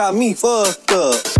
Got me fucked up.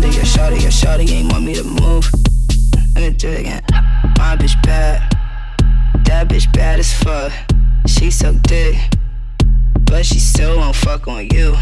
you.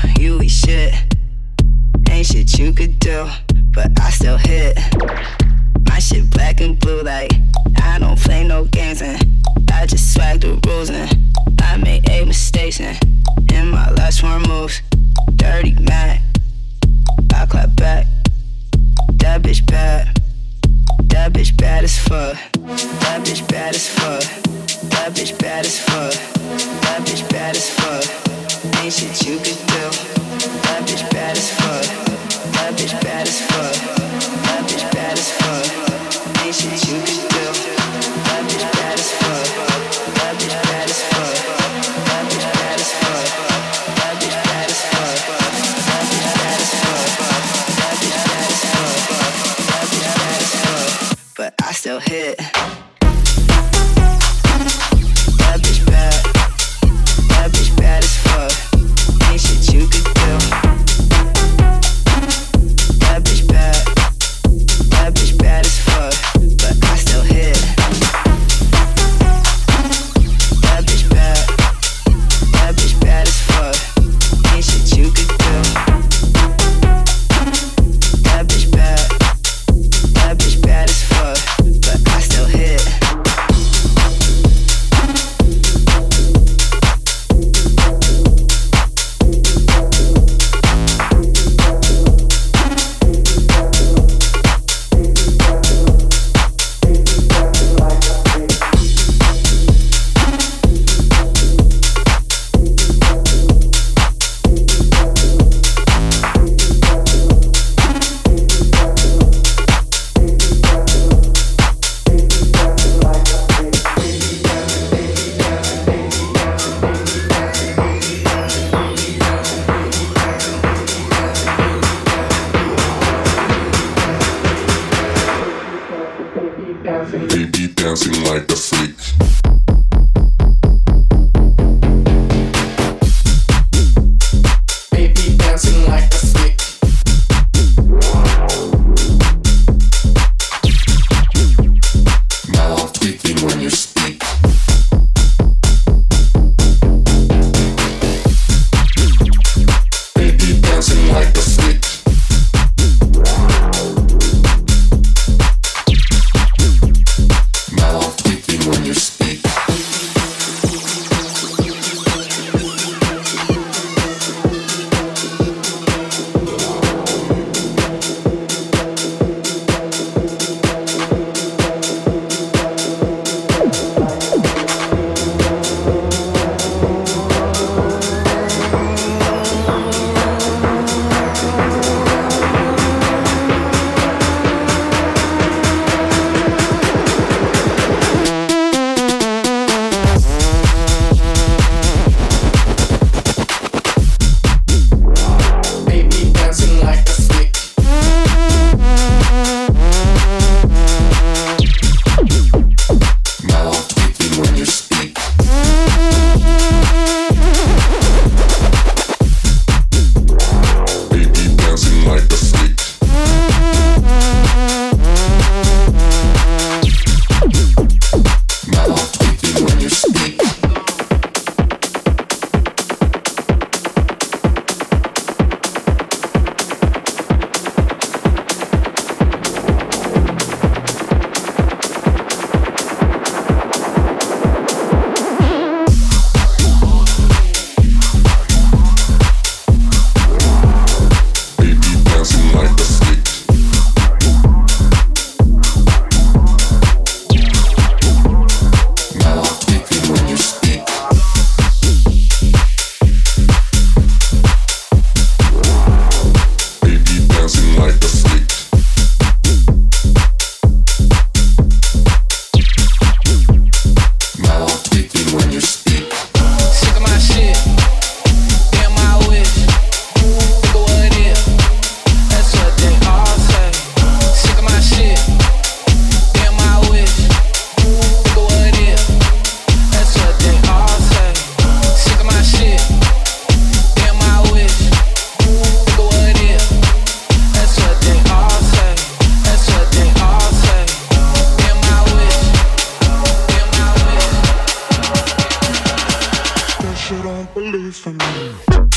Mm-hmm.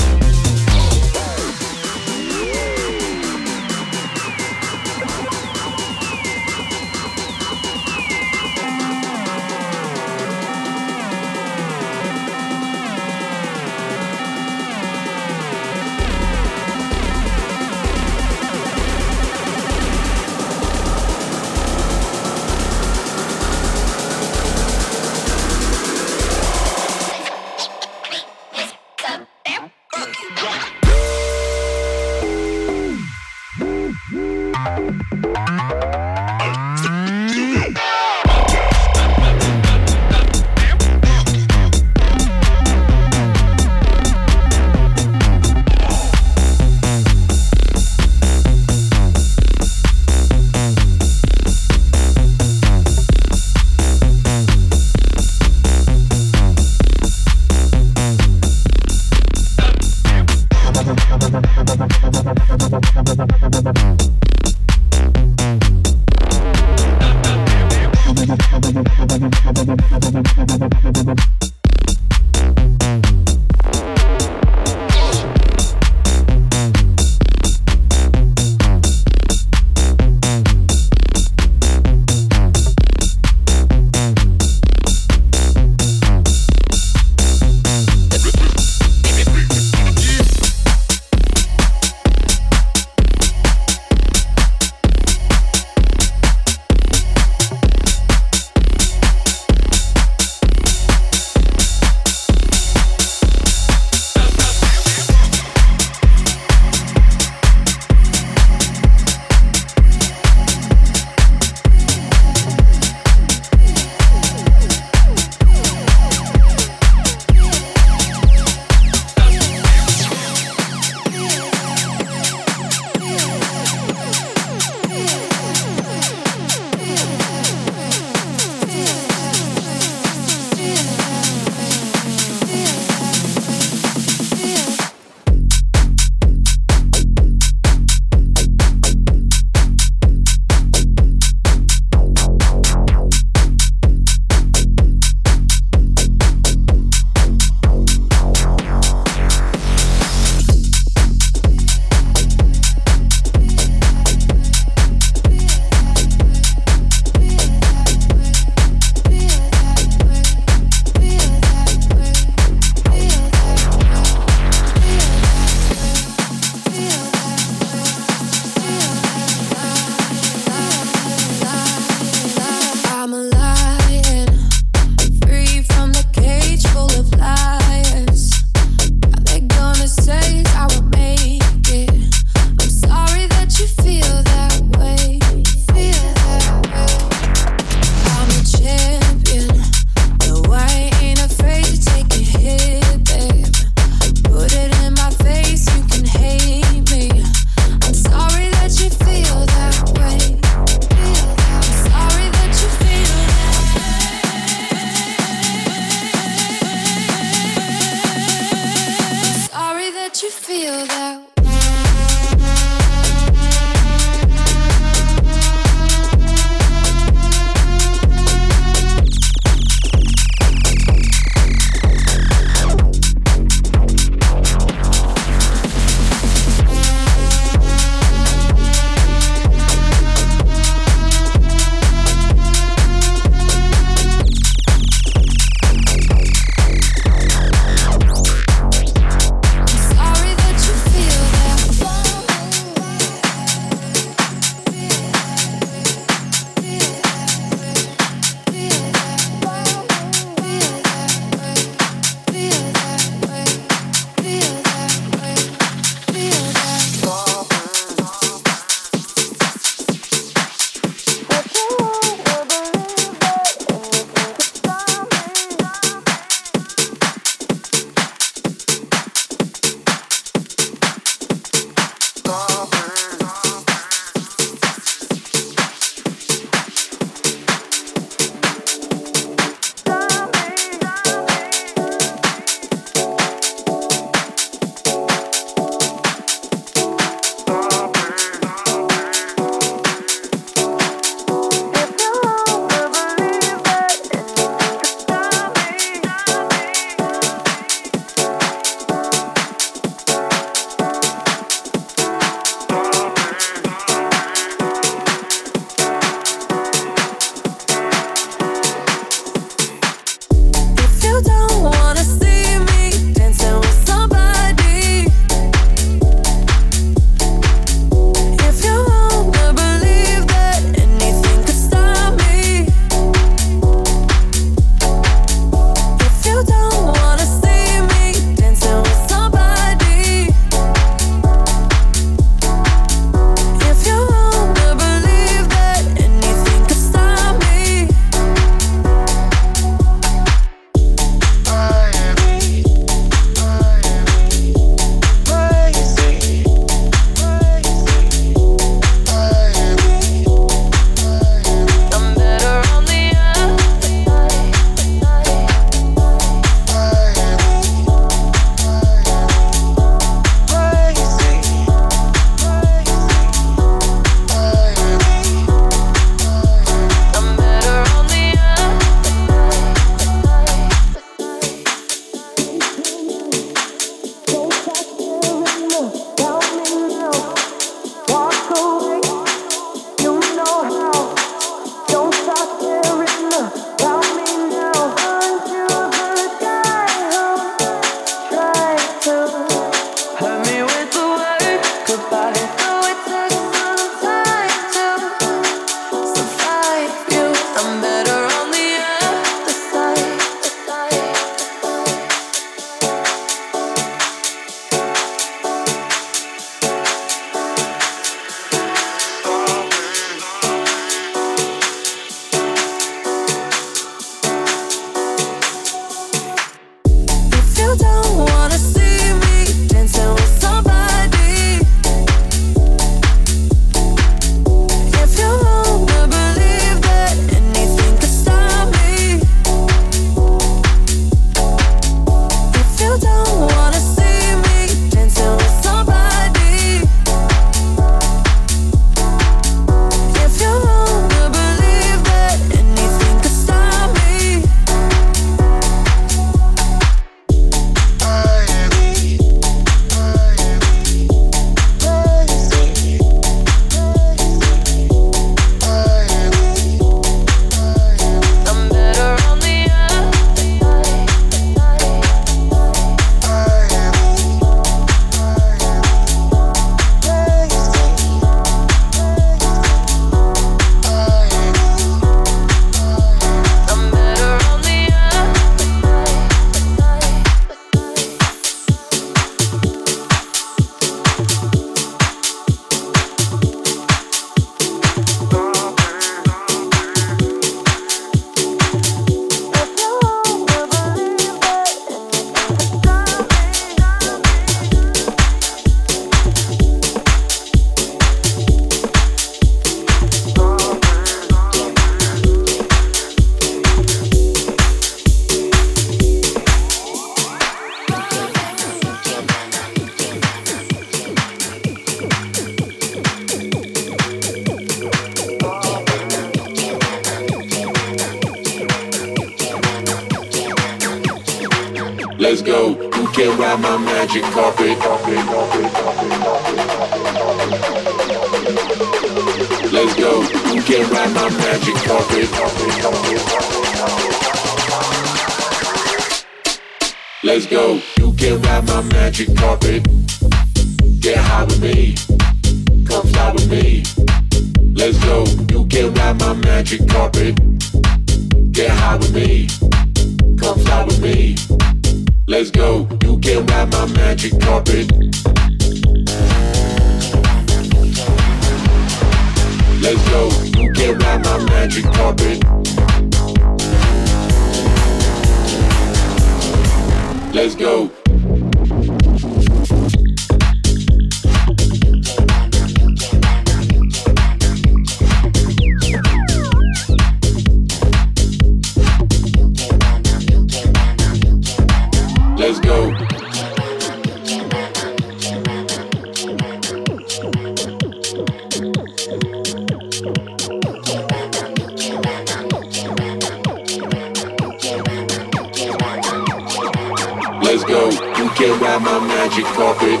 Go. You can ride my magic carpet.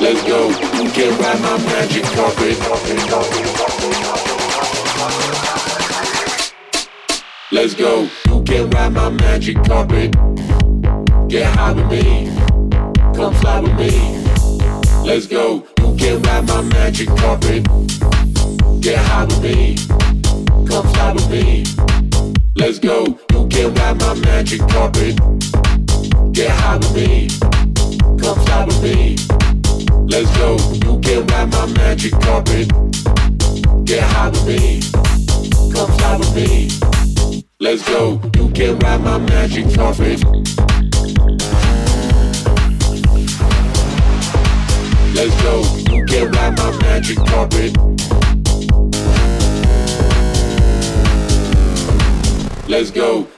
Let's go. You can ride my magic carpet. Let's go. You can ride my magic carpet. Get high with me. Come fly with me. Let's go. You can ride my magic carpet. Get high with me. Come fly with me. Let's go. You can ride my magic carpet. Get high with me. Come fly with me. Let's go. You can ride my magic carpet. Get high with me. Come fly with me. Let's go. You can ride my magic carpet. Let's go. You can ride my magic carpet. Let's go.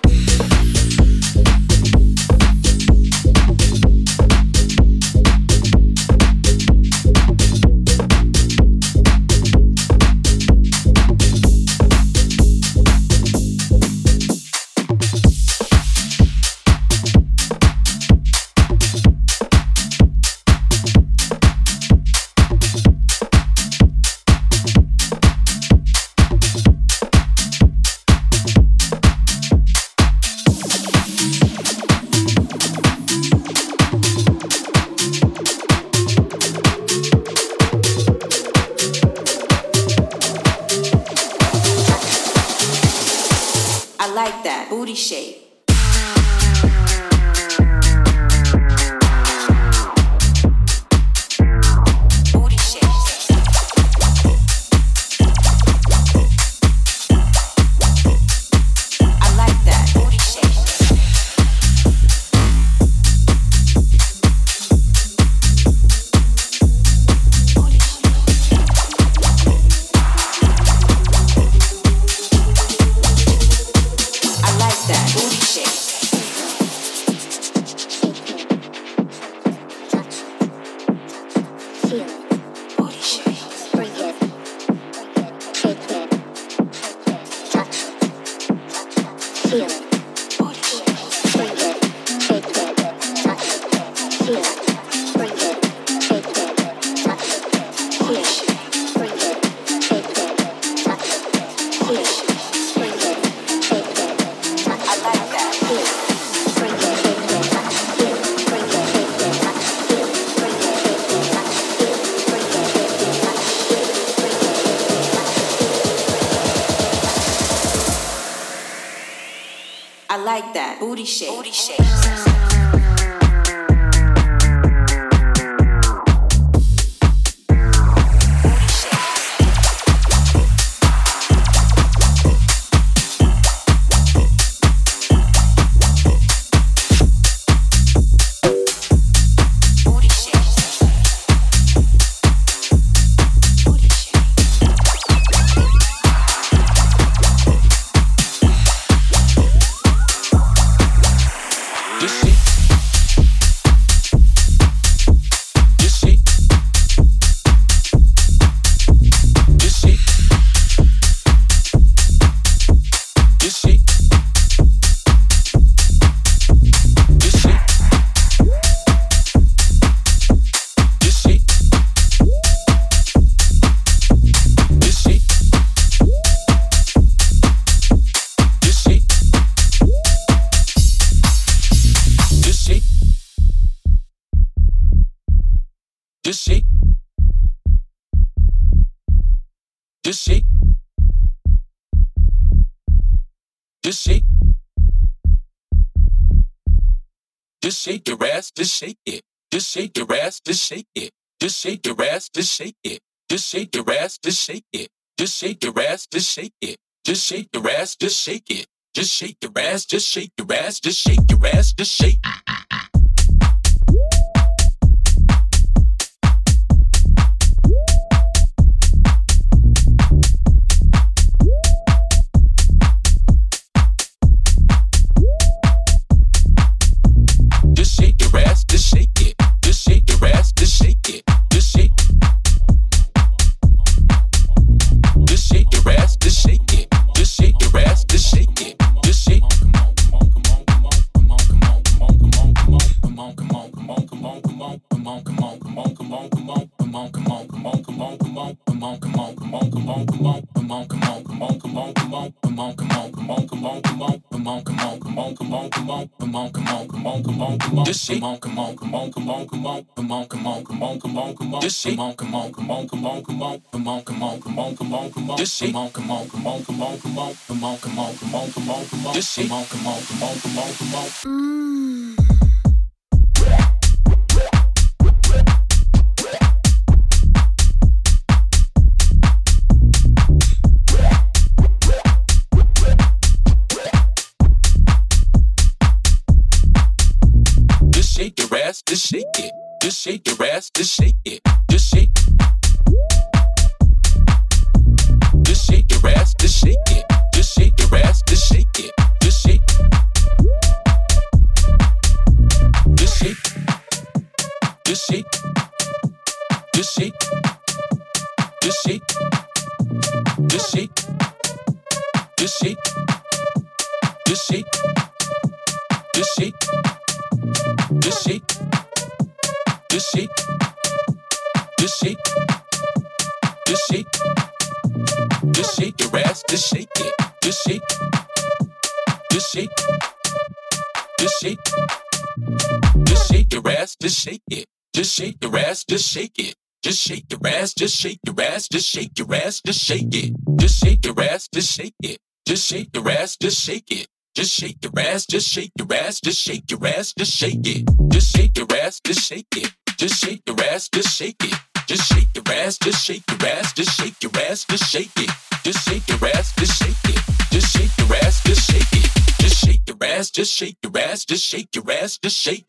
Just shake your ass, just shake it. Just shake your ass, just shake it. Just shake your ass, just shake it. Just shake your ass, just shake it. Just shake your ass, just shake it. Just shake your ass, just shake it. Just shake your ass, just shake your ass, just shake your ass, just shake. This come on, come on, come on, come Mm. shake your ass, just shake it, just shake. Just shake your ass, just shake it, just shake your ass, just shake it, just shake. Just shake, just shake, just shake, just shake, just shake, just shake, just shake, just shake. Ass. Just shake it. Just shake. Just shake. Just shake. Just shake your ass. Just shake it. Just shake your ass. Just shake it. Just shake your ass. Just shake your ass. Just shake your ass. Just shake it. Just shake your ass. Just shake it. Just shake your ass. Just shake it. Just shake your ass, just shake your ass, just shake your ass, just shake it. Just shake your ass, just shake it. Just shake your ass, just shake it. Just shake your ass, just shake your ass, just shake your ass, just shake it. Just shake your ass, just shake it. Just shake your ass, just shake it. Just shake your ass, just shake your ass, just shake your ass, just shake.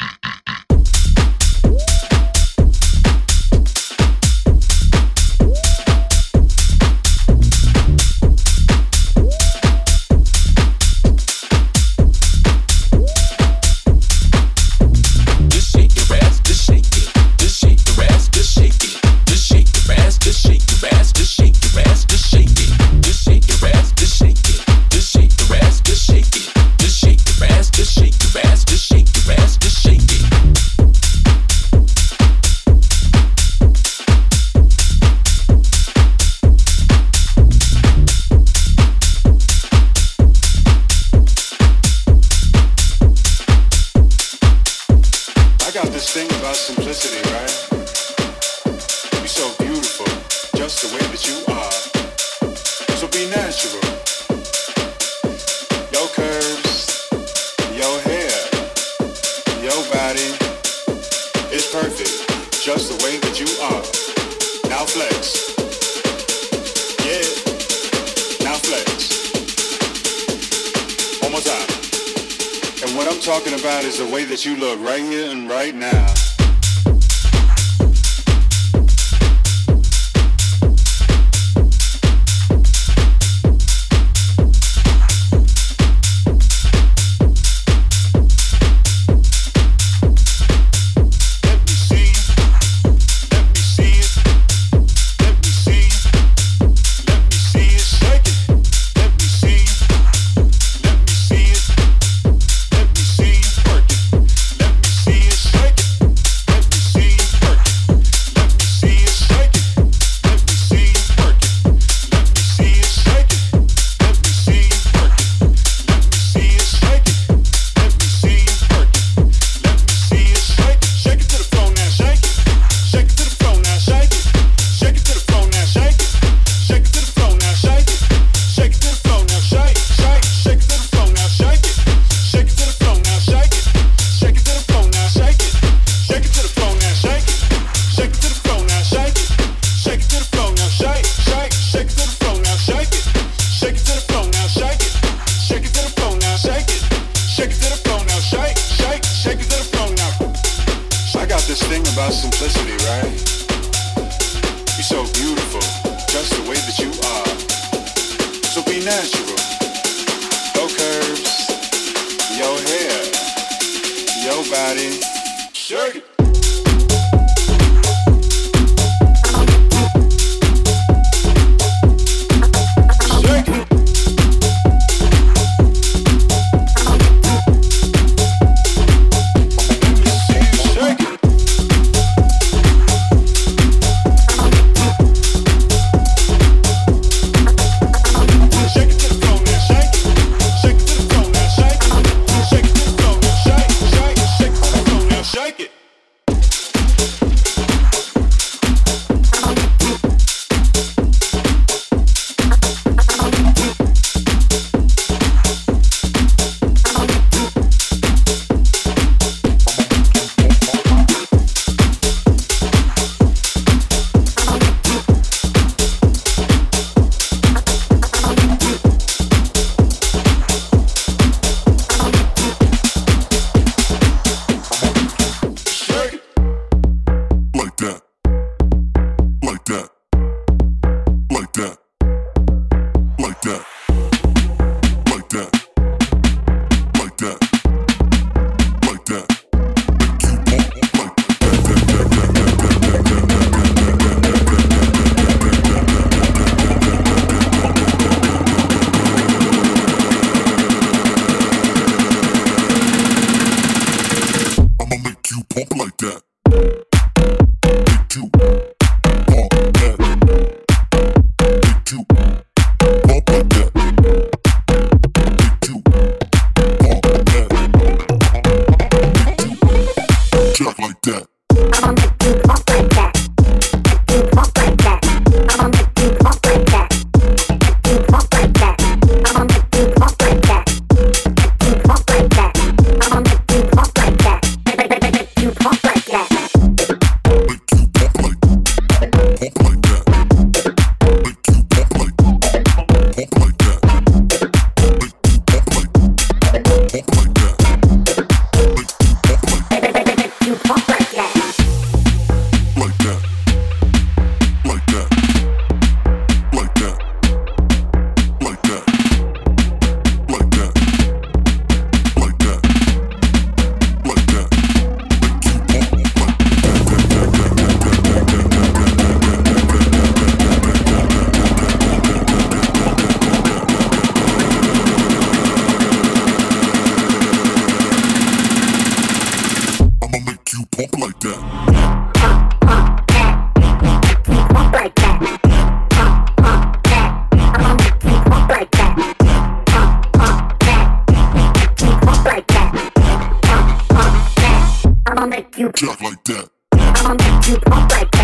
Jack like that.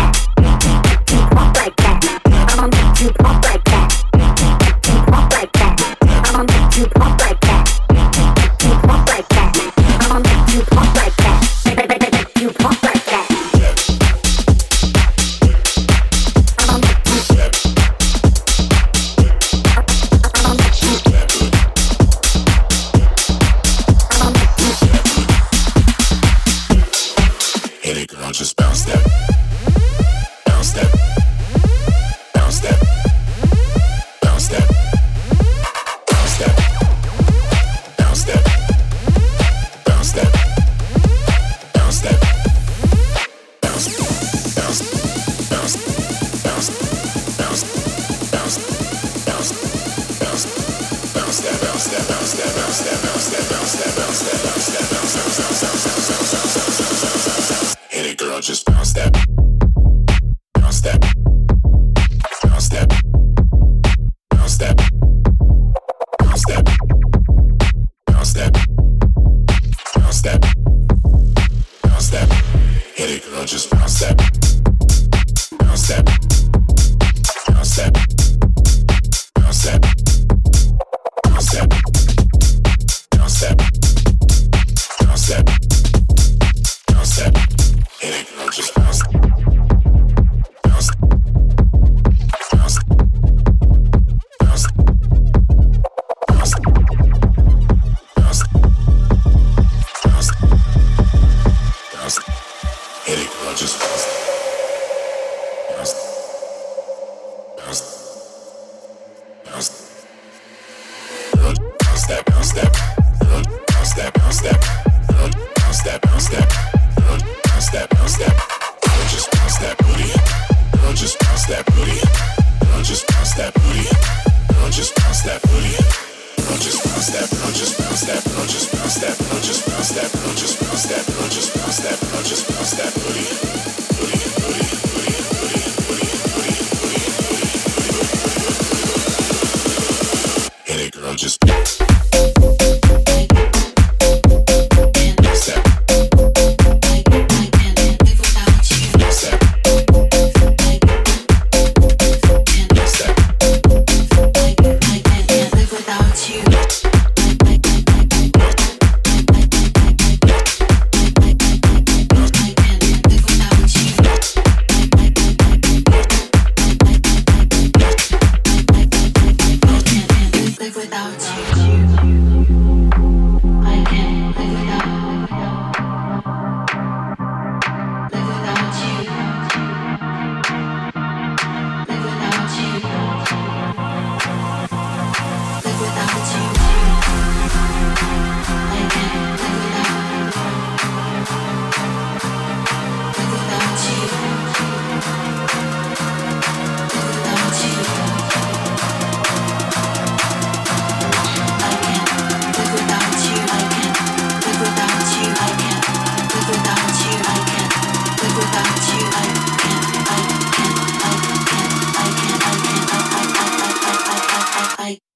podcast.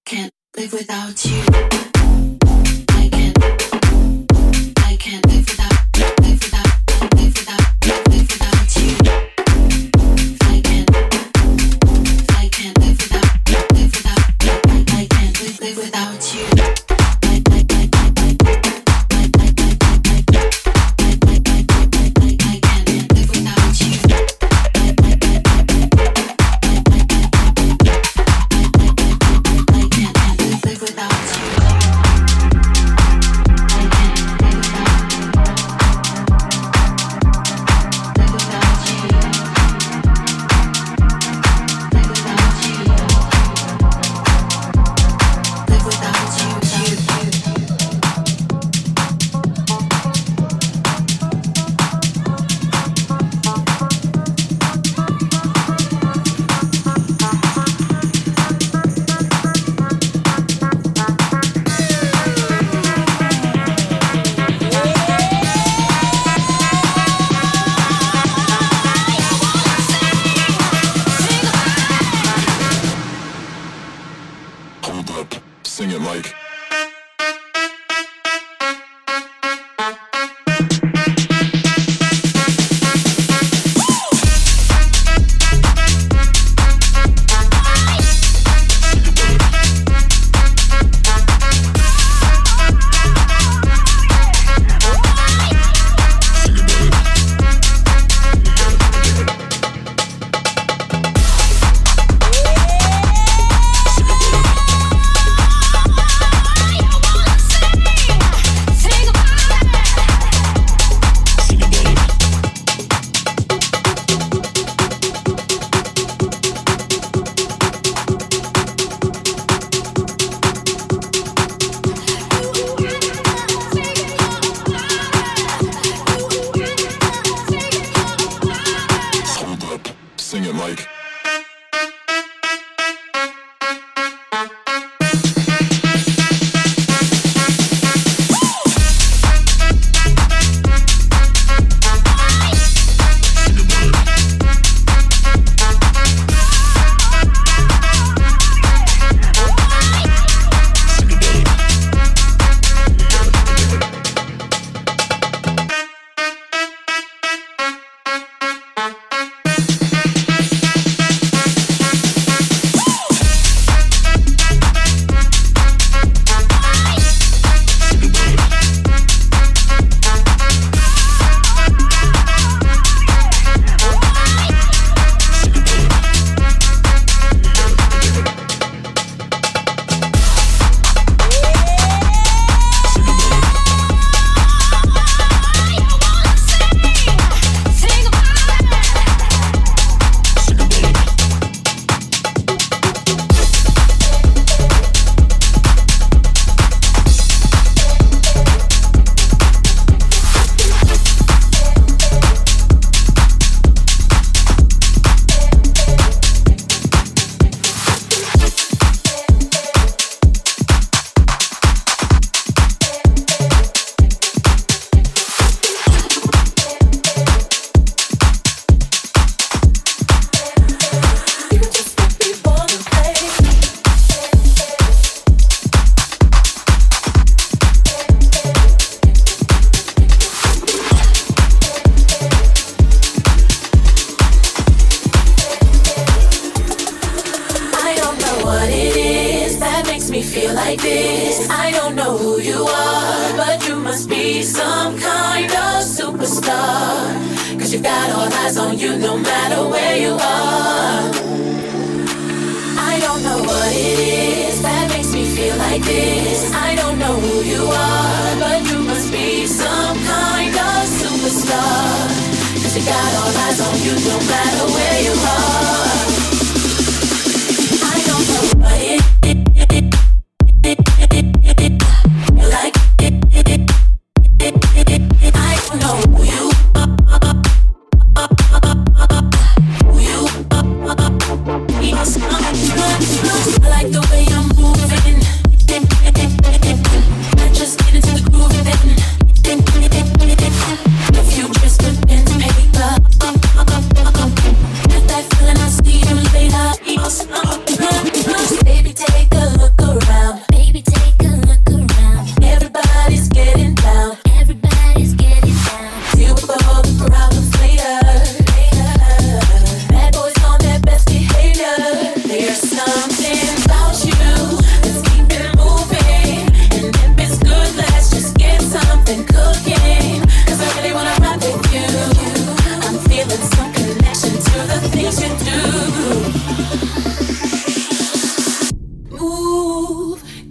Can't live without you.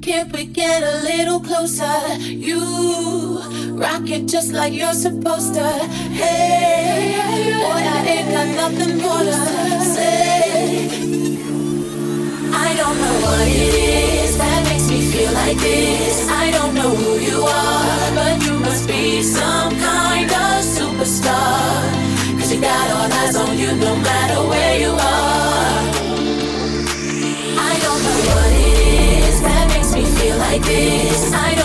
Can't we get a little closer? You rock it just like you're supposed to. Hey, boy, I ain't got nothing more to say. I don't know what it is that makes me feel like this. I don't know who you are, but you must be some kind of superstar. Cause you got all eyes on you no matter where like this. I